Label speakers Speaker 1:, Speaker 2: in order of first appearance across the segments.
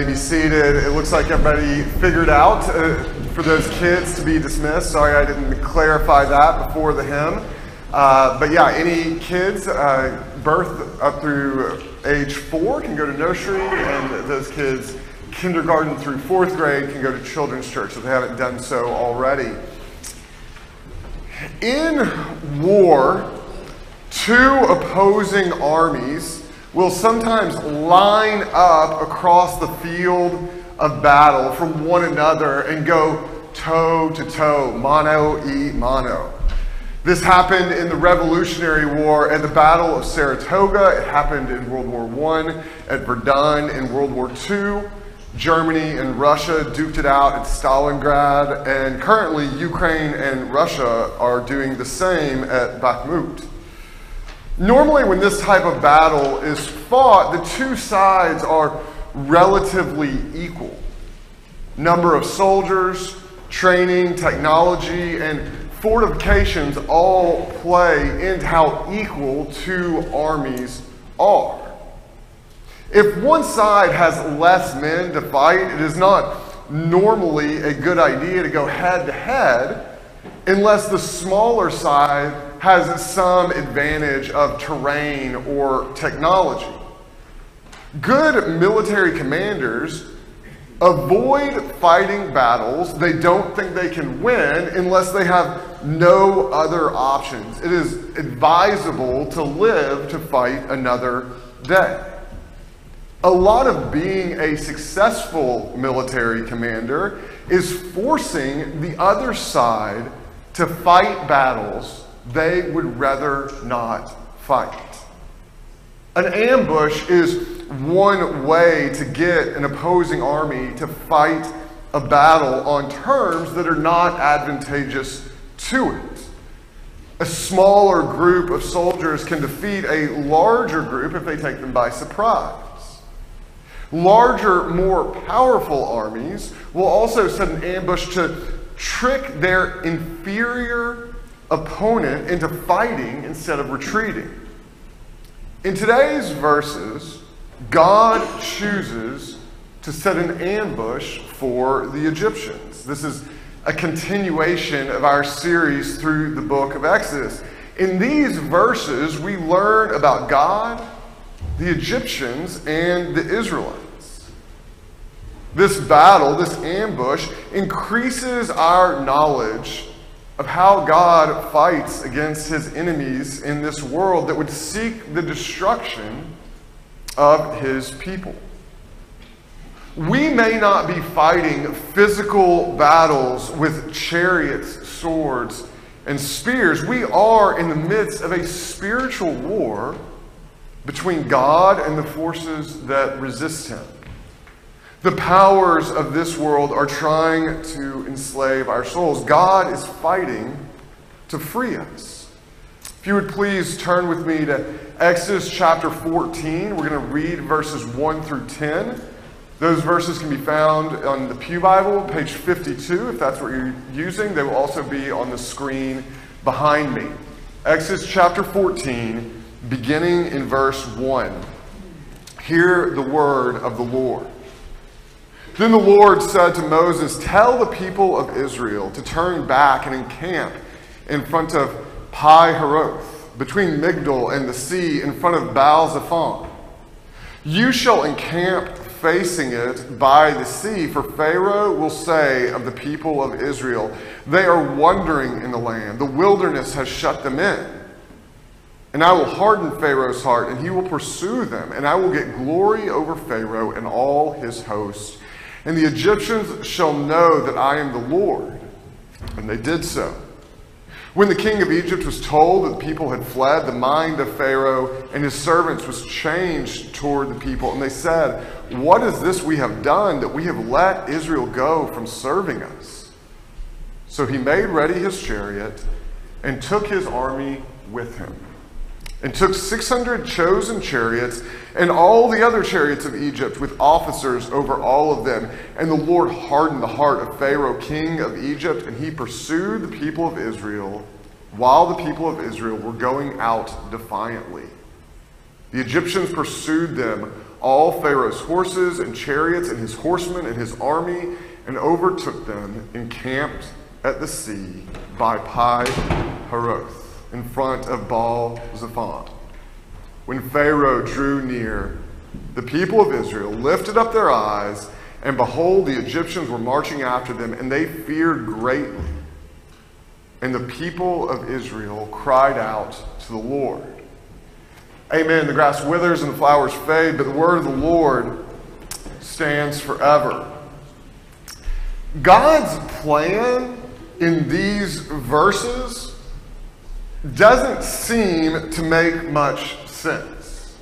Speaker 1: may be seated. It looks like everybody figured out uh, for those kids to be dismissed. Sorry I didn't clarify that before the hymn. Uh, but yeah, any kids uh, birth up through age four can go to nursery, and those kids kindergarten through fourth grade can go to children's church if they haven't done so already. In war, two opposing armies will sometimes line up across the field of battle from one another and go toe to toe, mano e mano. This happened in the Revolutionary War at the Battle of Saratoga. It happened in World War I, at Verdun in World War II. Germany and Russia duked it out at Stalingrad, and currently Ukraine and Russia are doing the same at Bakhmut. Normally, when this type of battle is fought, the two sides are relatively equal. Number of soldiers, training, technology, and fortifications all play into how equal two armies are. If one side has less men to fight, it is not normally a good idea to go head to head unless the smaller side has some advantage of terrain or technology. Good military commanders avoid fighting battles they don't think they can win unless they have no other options. It is advisable to live to fight another day. A lot of being a successful military commander is forcing the other side to fight battles they would rather not fight. An ambush is one way to get an opposing army to fight a battle on terms that are not advantageous to it. A smaller group of soldiers can defeat a larger group if they take them by surprise. Larger, more powerful armies will also set an ambush to trick their inferior opponent into fighting instead of retreating. In today's verses, God chooses to set an ambush for the Egyptians. This is a continuation of our series through the book of Exodus. In these verses, we learn about God, the Egyptians, and the Israelites. This battle, this ambush, increases our knowledge of how God fights against his enemies in this world that would seek the destruction of his people. We may not be fighting physical battles with chariots, swords, and spears. We are in the midst of a spiritual war between God and the forces that resist him. The powers of this world are trying to enslave our souls. God is fighting to free us. If you would please turn with me to Exodus chapter 14, we're going to read verses 1 through 10. Those verses can be found on the Pew Bible, page 52, if that's what you're using. They will also be on the screen behind me. Exodus chapter 14, beginning in verse 1. Hear the word of the Lord. Then the Lord said to Moses, Tell the people of Israel to turn back and encamp in front of Pi Haroth, between Migdol and the sea, in front of Baal Zephon. You shall encamp facing it by the sea, for Pharaoh will say of the people of Israel, They are wandering in the land, the wilderness has shut them in. And I will harden Pharaoh's heart, and he will pursue them, and I will get glory over Pharaoh and all his host and the Egyptians shall know that I am the Lord. And they did so. When the king of Egypt was told that the people had fled, the mind of Pharaoh and his servants was changed toward the people. And they said, What is this we have done that we have let Israel go from serving us? So he made ready his chariot and took his army with him and took 600 chosen chariots and all the other chariots of Egypt with officers over all of them. And the Lord hardened the heart of Pharaoh, king of Egypt, and he pursued the people of Israel while the people of Israel were going out defiantly. The Egyptians pursued them all Pharaoh's horses and chariots and his horsemen and his army and overtook them, encamped at the sea by Pi Haroth in front of Baal Zephon. When Pharaoh drew near, the people of Israel lifted up their eyes, and behold, the Egyptians were marching after them, and they feared greatly. And the people of Israel cried out to the Lord. Amen. The grass withers and the flowers fade, but the word of the Lord stands forever. God's plan in these verses doesn't seem to make much sense.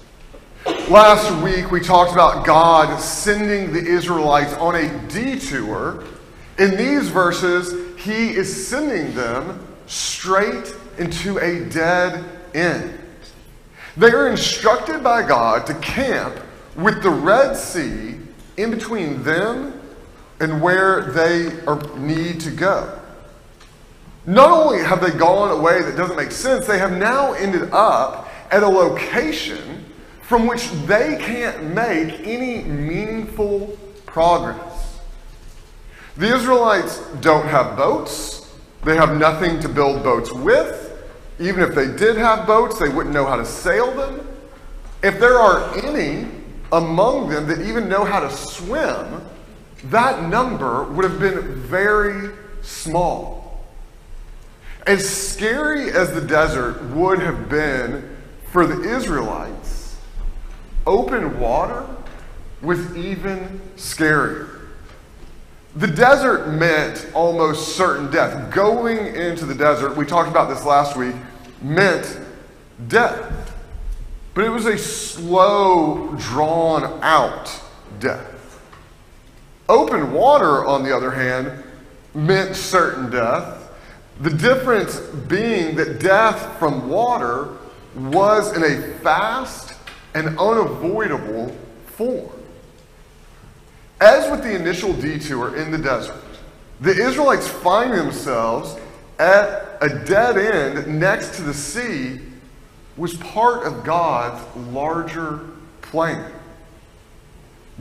Speaker 1: Last week we talked about God sending the Israelites on a detour. In these verses, he is sending them straight into a dead end. They are instructed by God to camp with the Red Sea in between them and where they are, need to go. Not only have they gone a way that doesn't make sense, they have now ended up at a location from which they can't make any meaningful progress. The Israelites don't have boats, they have nothing to build boats with. Even if they did have boats, they wouldn't know how to sail them. If there are any among them that even know how to swim, that number would have been very small. As scary as the desert would have been for the Israelites, open water was even scarier. The desert meant almost certain death. Going into the desert, we talked about this last week, meant death. But it was a slow, drawn out death. Open water, on the other hand, meant certain death. The difference being that death from water was in a fast and unavoidable form. As with the initial detour in the desert, the Israelites find themselves at a dead end next to the sea was part of God's larger plan.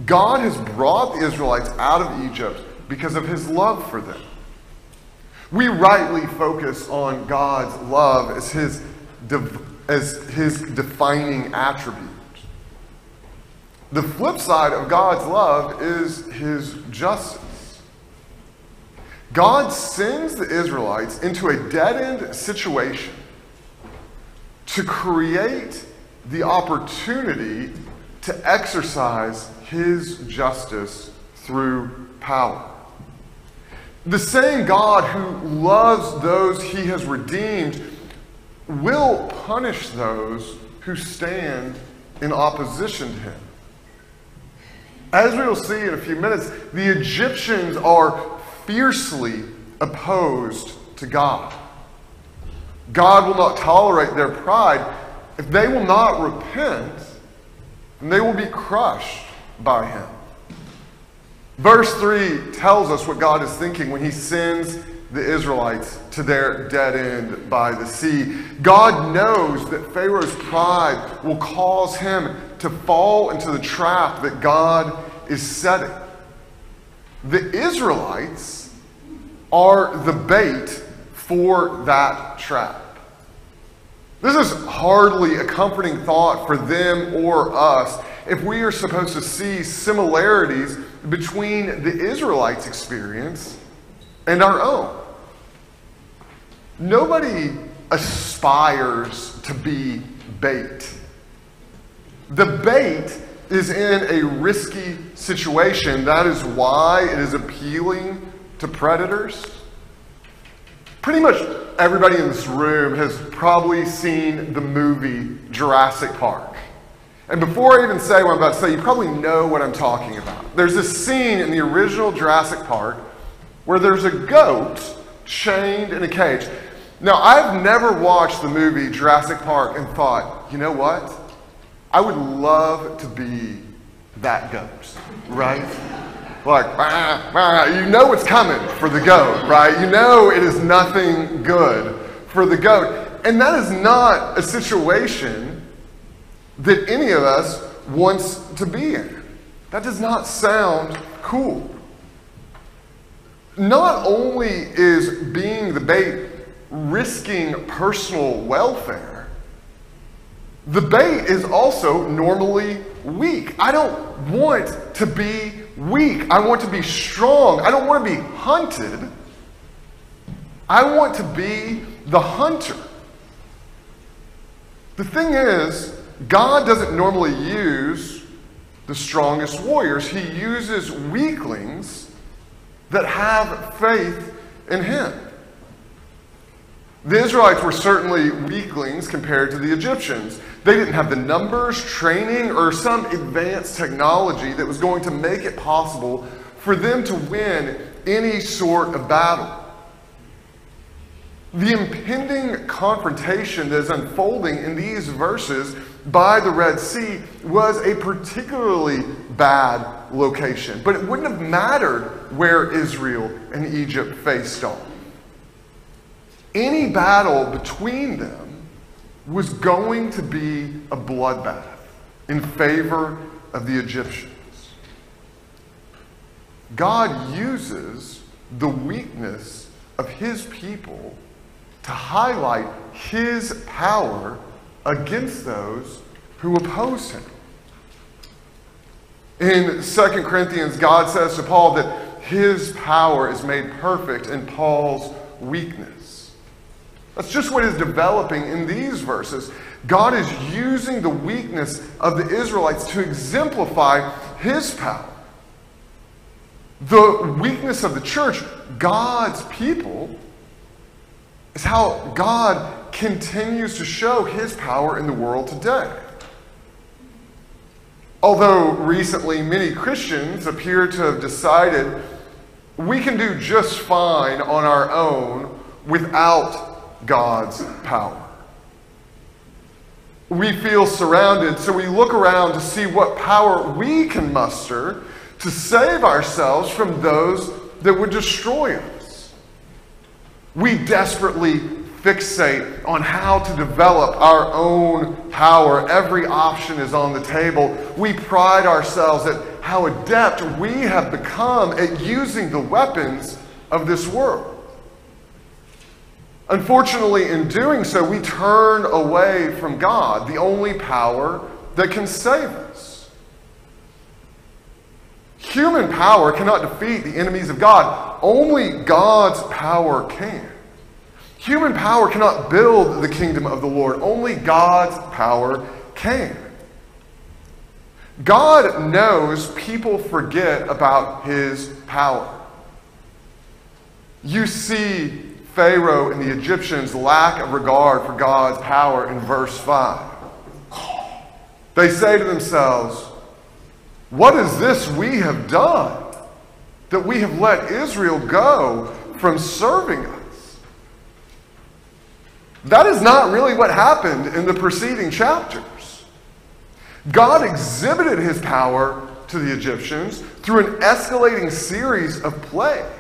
Speaker 1: God has brought the Israelites out of Egypt because of his love for them. We rightly focus on God's love as his, as his defining attribute. The flip side of God's love is his justice. God sends the Israelites into a dead end situation to create the opportunity to exercise his justice through power. The same God who loves those he has redeemed will punish those who stand in opposition to him. As we will see in a few minutes, the Egyptians are fiercely opposed to God. God will not tolerate their pride. If they will not repent, then they will be crushed by him. Verse 3 tells us what God is thinking when he sends the Israelites to their dead end by the sea. God knows that Pharaoh's pride will cause him to fall into the trap that God is setting. The Israelites are the bait for that trap. This is hardly a comforting thought for them or us if we are supposed to see similarities between the Israelites' experience and our own. Nobody aspires to be bait. The bait is in a risky situation. That is why it is appealing to predators. Pretty much everybody in this room has probably seen the movie Jurassic Park. And before I even say what I'm about to say, you probably know what I'm talking about. There's this scene in the original Jurassic Park where there's a goat chained in a cage. Now, I've never watched the movie Jurassic Park and thought, you know what? I would love to be that goat, right? Like, bah, bah, you know what's coming for the goat, right? You know it is nothing good for the goat. And that is not a situation that any of us wants to be in. That does not sound cool. Not only is being the bait risking personal welfare, the bait is also normally weak. I don't want to be weak. I want to be strong. I don't want to be hunted. I want to be the hunter. The thing is, God doesn't normally use the strongest warriors, He uses weaklings that have faith in Him. The Israelites were certainly weaklings compared to the Egyptians. They didn't have the numbers, training, or some advanced technology that was going to make it possible for them to win any sort of battle. The impending confrontation that is unfolding in these verses by the Red Sea was a particularly bad location, but it wouldn't have mattered where Israel and Egypt faced off. Any battle between them was going to be a bloodbath in favor of the Egyptians. God uses the weakness of his people to highlight his power against those who oppose him. In 2 Corinthians, God says to Paul that his power is made perfect in Paul's weakness. That's just what is developing in these verses. God is using the weakness of the Israelites to exemplify his power. The weakness of the church, God's people, is how God continues to show his power in the world today. Although recently many Christians appear to have decided we can do just fine on our own without God's power. We feel surrounded, so we look around to see what power we can muster to save ourselves from those that would destroy us. We desperately fixate on how to develop our own power. Every option is on the table. We pride ourselves at how adept we have become at using the weapons of this world. Unfortunately, in doing so, we turn away from God, the only power that can save us. Human power cannot defeat the enemies of God. Only God's power can. Human power cannot build the kingdom of the Lord. Only God's power can. God knows people forget about his power. You see Pharaoh and the Egyptians' lack of regard for God's power in verse 5. They say to themselves, What is this we have done that we have let Israel go from serving us? That is not really what happened in the preceding chapters. God exhibited his power to the Egyptians through an escalating series of plagues.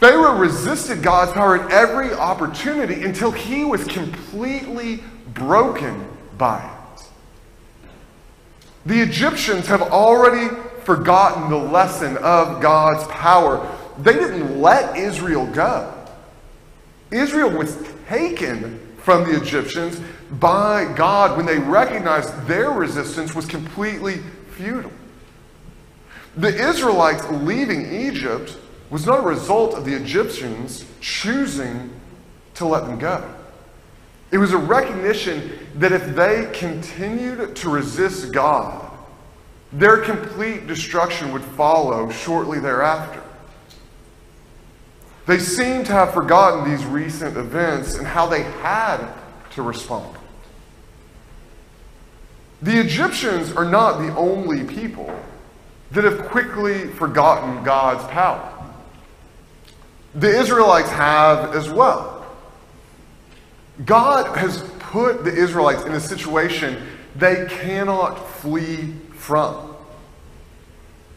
Speaker 1: Pharaoh resisted God's power at every opportunity until he was completely broken by it. The Egyptians have already forgotten the lesson of God's power. They didn't let Israel go. Israel was taken from the Egyptians by God when they recognized their resistance was completely futile. The Israelites leaving Egypt was not a result of the Egyptians choosing to let them go. It was a recognition that if they continued to resist God, their complete destruction would follow shortly thereafter. They seem to have forgotten these recent events and how they had to respond. The Egyptians are not the only people that have quickly forgotten God's power. The Israelites have as well. God has put the Israelites in a situation they cannot flee from.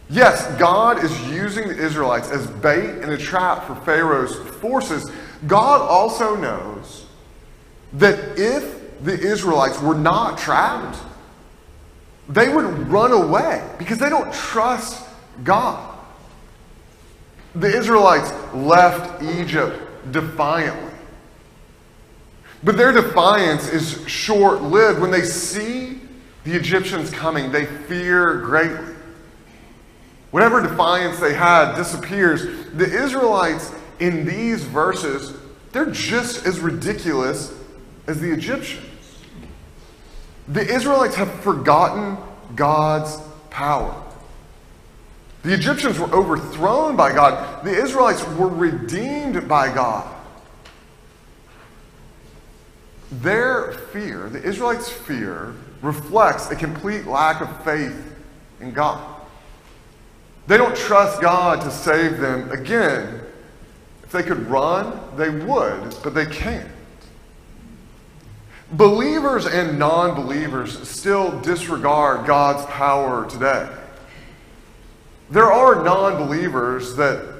Speaker 1: Yes, God is using the Israelites as bait and a trap for Pharaoh's forces. God also knows that if the Israelites were not trapped, they would run away because they don't trust God. The Israelites left Egypt defiantly. But their defiance is short lived. When they see the Egyptians coming, they fear greatly. Whatever defiance they had disappears. The Israelites in these verses, they're just as ridiculous as the Egyptians. The Israelites have forgotten God's power. The Egyptians were overthrown by God. The Israelites were redeemed by God. Their fear, the Israelites' fear, reflects a complete lack of faith in God. They don't trust God to save them again. If they could run, they would, but they can't. Believers and non believers still disregard God's power today. There are non believers that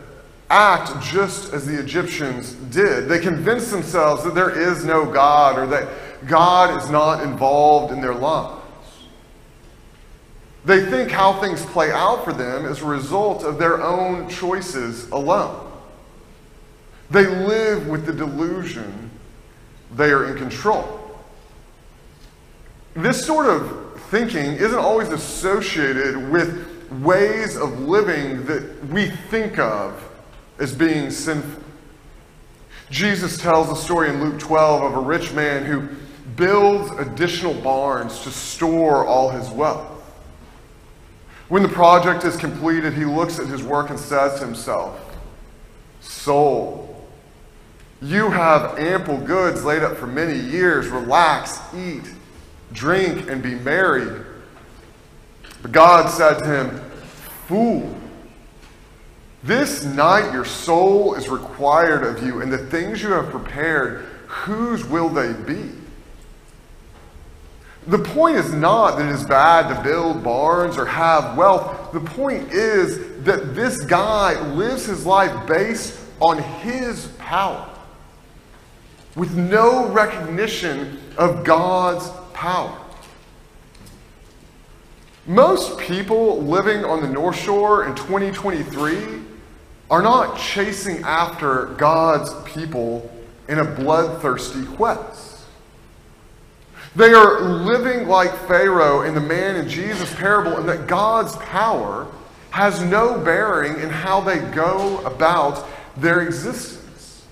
Speaker 1: act just as the Egyptians did. They convince themselves that there is no God or that God is not involved in their lives. They think how things play out for them is a result of their own choices alone. They live with the delusion they are in control. This sort of thinking isn't always associated with ways of living that we think of as being sinful. Jesus tells a story in Luke 12 of a rich man who builds additional barns to store all his wealth. When the project is completed, he looks at his work and says to himself, Soul, you have ample goods laid up for many years. Relax, eat, drink, and be merry. But God said to him, Fool, this night your soul is required of you, and the things you have prepared, whose will they be? The point is not that it is bad to build barns or have wealth. The point is that this guy lives his life based on his power, with no recognition of God's power. Most people living on the North Shore in 2023 are not chasing after God's people in a bloodthirsty quest. They are living like Pharaoh and the man in Jesus' parable, and that God's power has no bearing in how they go about their existence.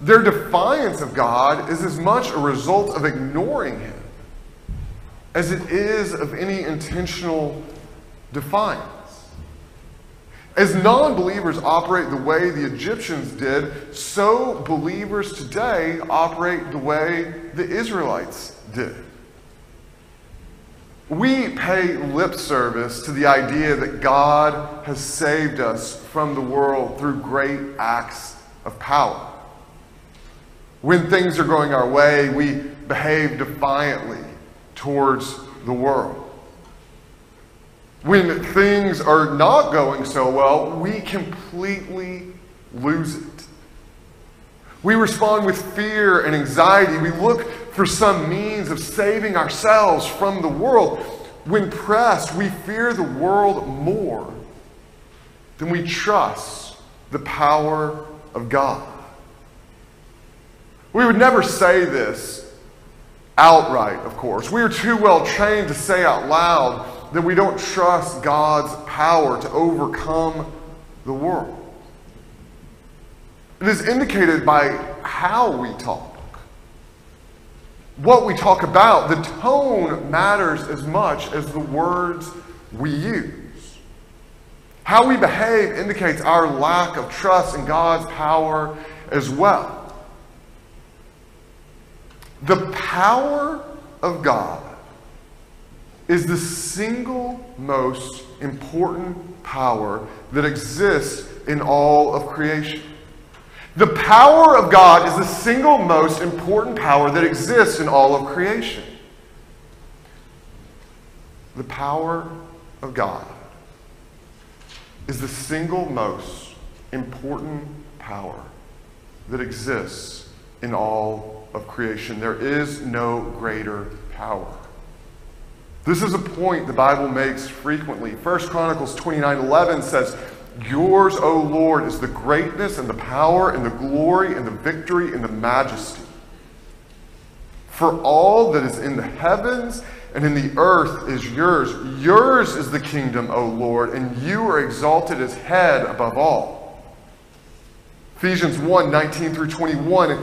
Speaker 1: Their defiance of God is as much a result of ignoring Him as it is of any intentional defiance. As non believers operate the way the Egyptians did, so believers today operate the way the Israelites did. We pay lip service to the idea that God has saved us from the world through great acts of power. When things are going our way, we behave defiantly towards the world. When things are not going so well, we completely lose it. We respond with fear and anxiety. We look for some means of saving ourselves from the world. When pressed, we fear the world more than we trust the power of God. We would never say this outright, of course. We are too well trained to say out loud that we don't trust God's power to overcome the world. It is indicated by how we talk, what we talk about. The tone matters as much as the words we use. How we behave indicates our lack of trust in God's power as well. The power of God is the single most important power that exists in all of creation. The power of God is the single most important power that exists in all of creation. The power of God is the single most important power that exists in all of creation. There is no greater power. This is a point the Bible makes frequently. 1 Chronicles 29 11 says, Yours, O Lord, is the greatness and the power and the glory and the victory and the majesty. For all that is in the heavens and in the earth is yours. Yours is the kingdom, O Lord, and you are exalted as head above all. Ephesians 1 19 through 21.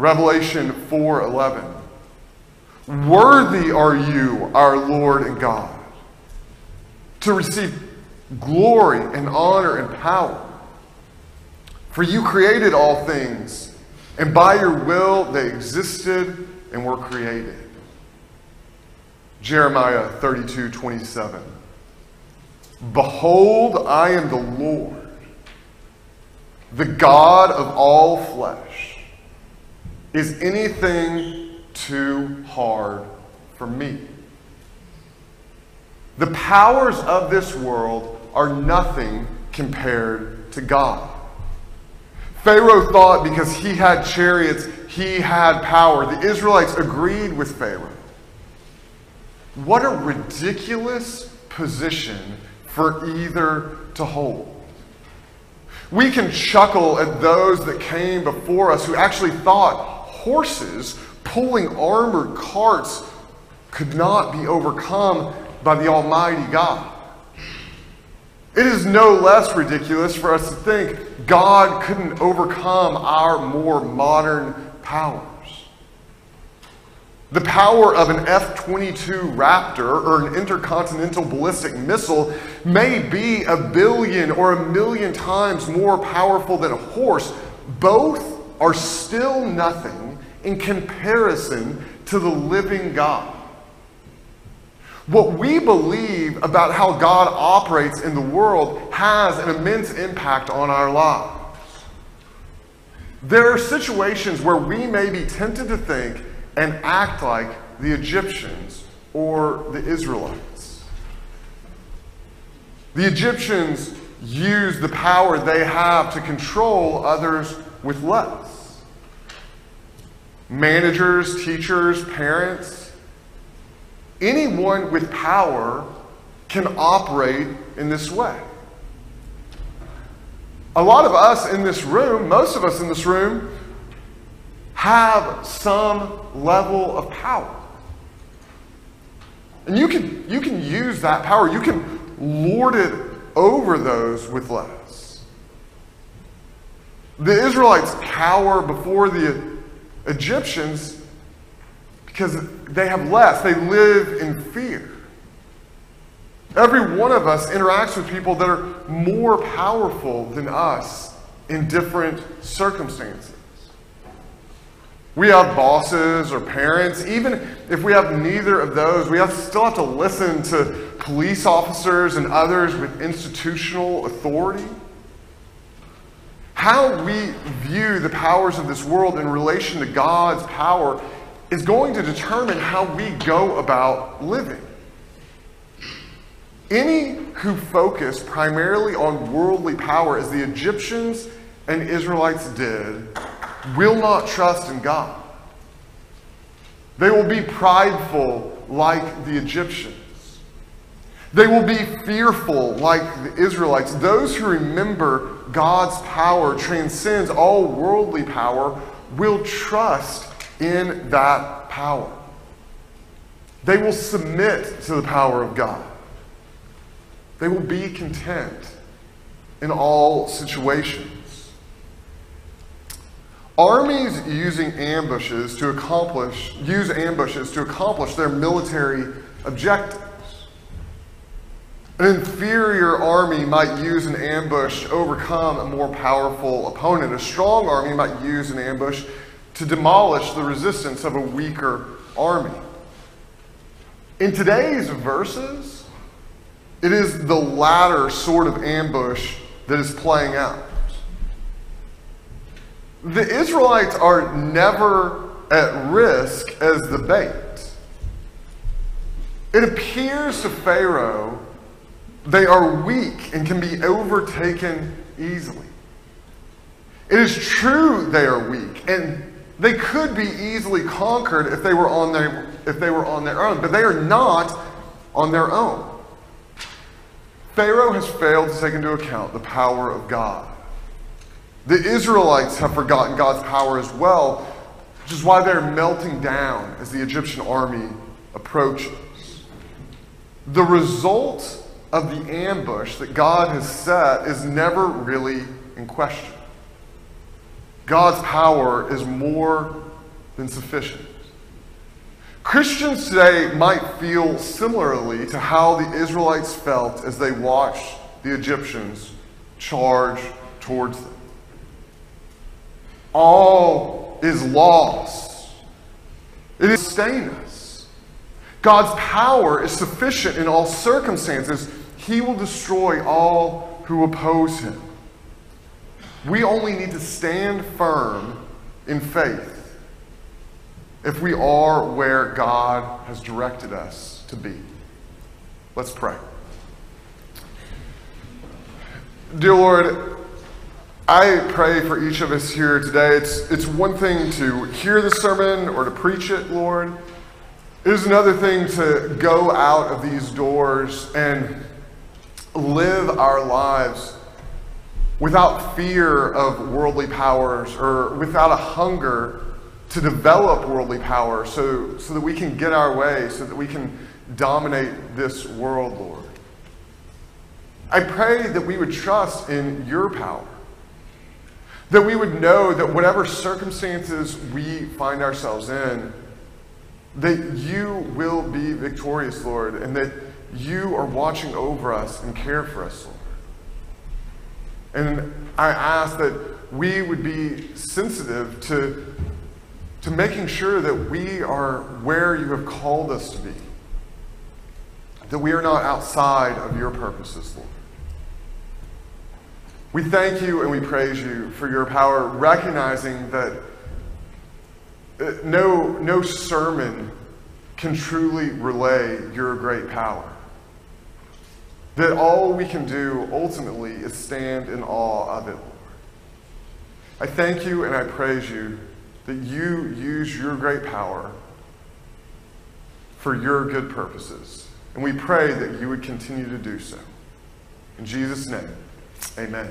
Speaker 1: Revelation 4:11 Worthy are you, our Lord and God, to receive glory and honor and power. For you created all things, and by your will they existed and were created. Jeremiah 32 27. Behold, I am the Lord, the God of all flesh. Is anything too hard for me? The powers of this world are nothing compared to God. Pharaoh thought because he had chariots, he had power. The Israelites agreed with Pharaoh. What a ridiculous position for either to hold. We can chuckle at those that came before us who actually thought horses pulling armored carts could not be overcome by the Almighty God. It is no less ridiculous for us to think God couldn't overcome our more modern powers. The power of an F 22 Raptor or an intercontinental ballistic missile may be a billion or a million times more powerful than a horse. Both are still nothing in comparison to the living God. What we believe about how God operates in the world has an immense impact on our lives. There are situations where we may be tempted to think and act like the Egyptians or the Israelites. The Egyptians use the power they have to control others with less. Managers, teachers, parents, anyone with power can operate in this way. A lot of us in this room, most of us in this room, have some level of power. And you can, you can use that power, you can lord it over those with less. The Israelites cower before the Egyptians because they have less, they live in fear. Every one of us interacts with people that are more powerful than us in different circumstances. We have bosses or parents. Even if we have neither of those, we have, still have to listen to police officers and others with institutional authority. How we view the powers of this world in relation to God's power is going to determine how we go about living. Any who focus primarily on worldly power, as the Egyptians and Israelites did, will not trust in God. They will be prideful like the Egyptians. They will be fearful like the Israelites. Those who remember God's power transcends all worldly power will trust in that power. They will submit to the power of God. They will be content in all situations. Armies using ambushes to accomplish use ambushes to accomplish their military objectives. An inferior army might use an ambush to overcome a more powerful opponent. A strong army might use an ambush to demolish the resistance of a weaker army. In today's verses, It is the latter sort of ambush that is playing out. The Israelites are never at risk as the bait. It appears to Pharaoh they are weak and can be overtaken easily. It is true they are weak, and they could be easily conquered if they were on their, if they were on their own, but they are not on their own. Pharaoh has failed to take into account the power of God. The Israelites have forgotten God's power as well, which is why they're melting down as the Egyptian army approaches. The result of the ambush that God has set is never really in question. God's power is more than sufficient. Christians today might feel similarly to how the Israelites felt as they watched the Egyptians charge towards them. All is lost. It is sustain us. God's power is sufficient in all circumstances. He will destroy all who oppose him. We only need to stand firm in faith if we are where God has directed us to be. Let's pray. Dear Lord, I pray for each of us here today. It's, it's one thing to hear the sermon or to preach it, Lord. It is another thing to go out of these doors and live our lives without fear of worldly powers or without a hunger to develop worldly power so, so that we can get our way, so that we can dominate this world, Lord. I pray that we would trust in your power, that we would know that whatever circumstances we find ourselves in, that you will be victorious, Lord, and that you are watching over us and care for us, Lord. And I ask that we would be sensitive to to making sure that we are where you have called us to be, that we are not outside of your purposes, Lord. We thank you and we praise you for your power, recognizing that uh, no, no sermon can truly relay your great power. That all we can do ultimately is stand in awe of it, Lord. I thank you and I praise you that you use your great power for your good purposes. And we pray that you would continue to do so. In Jesus' name, amen.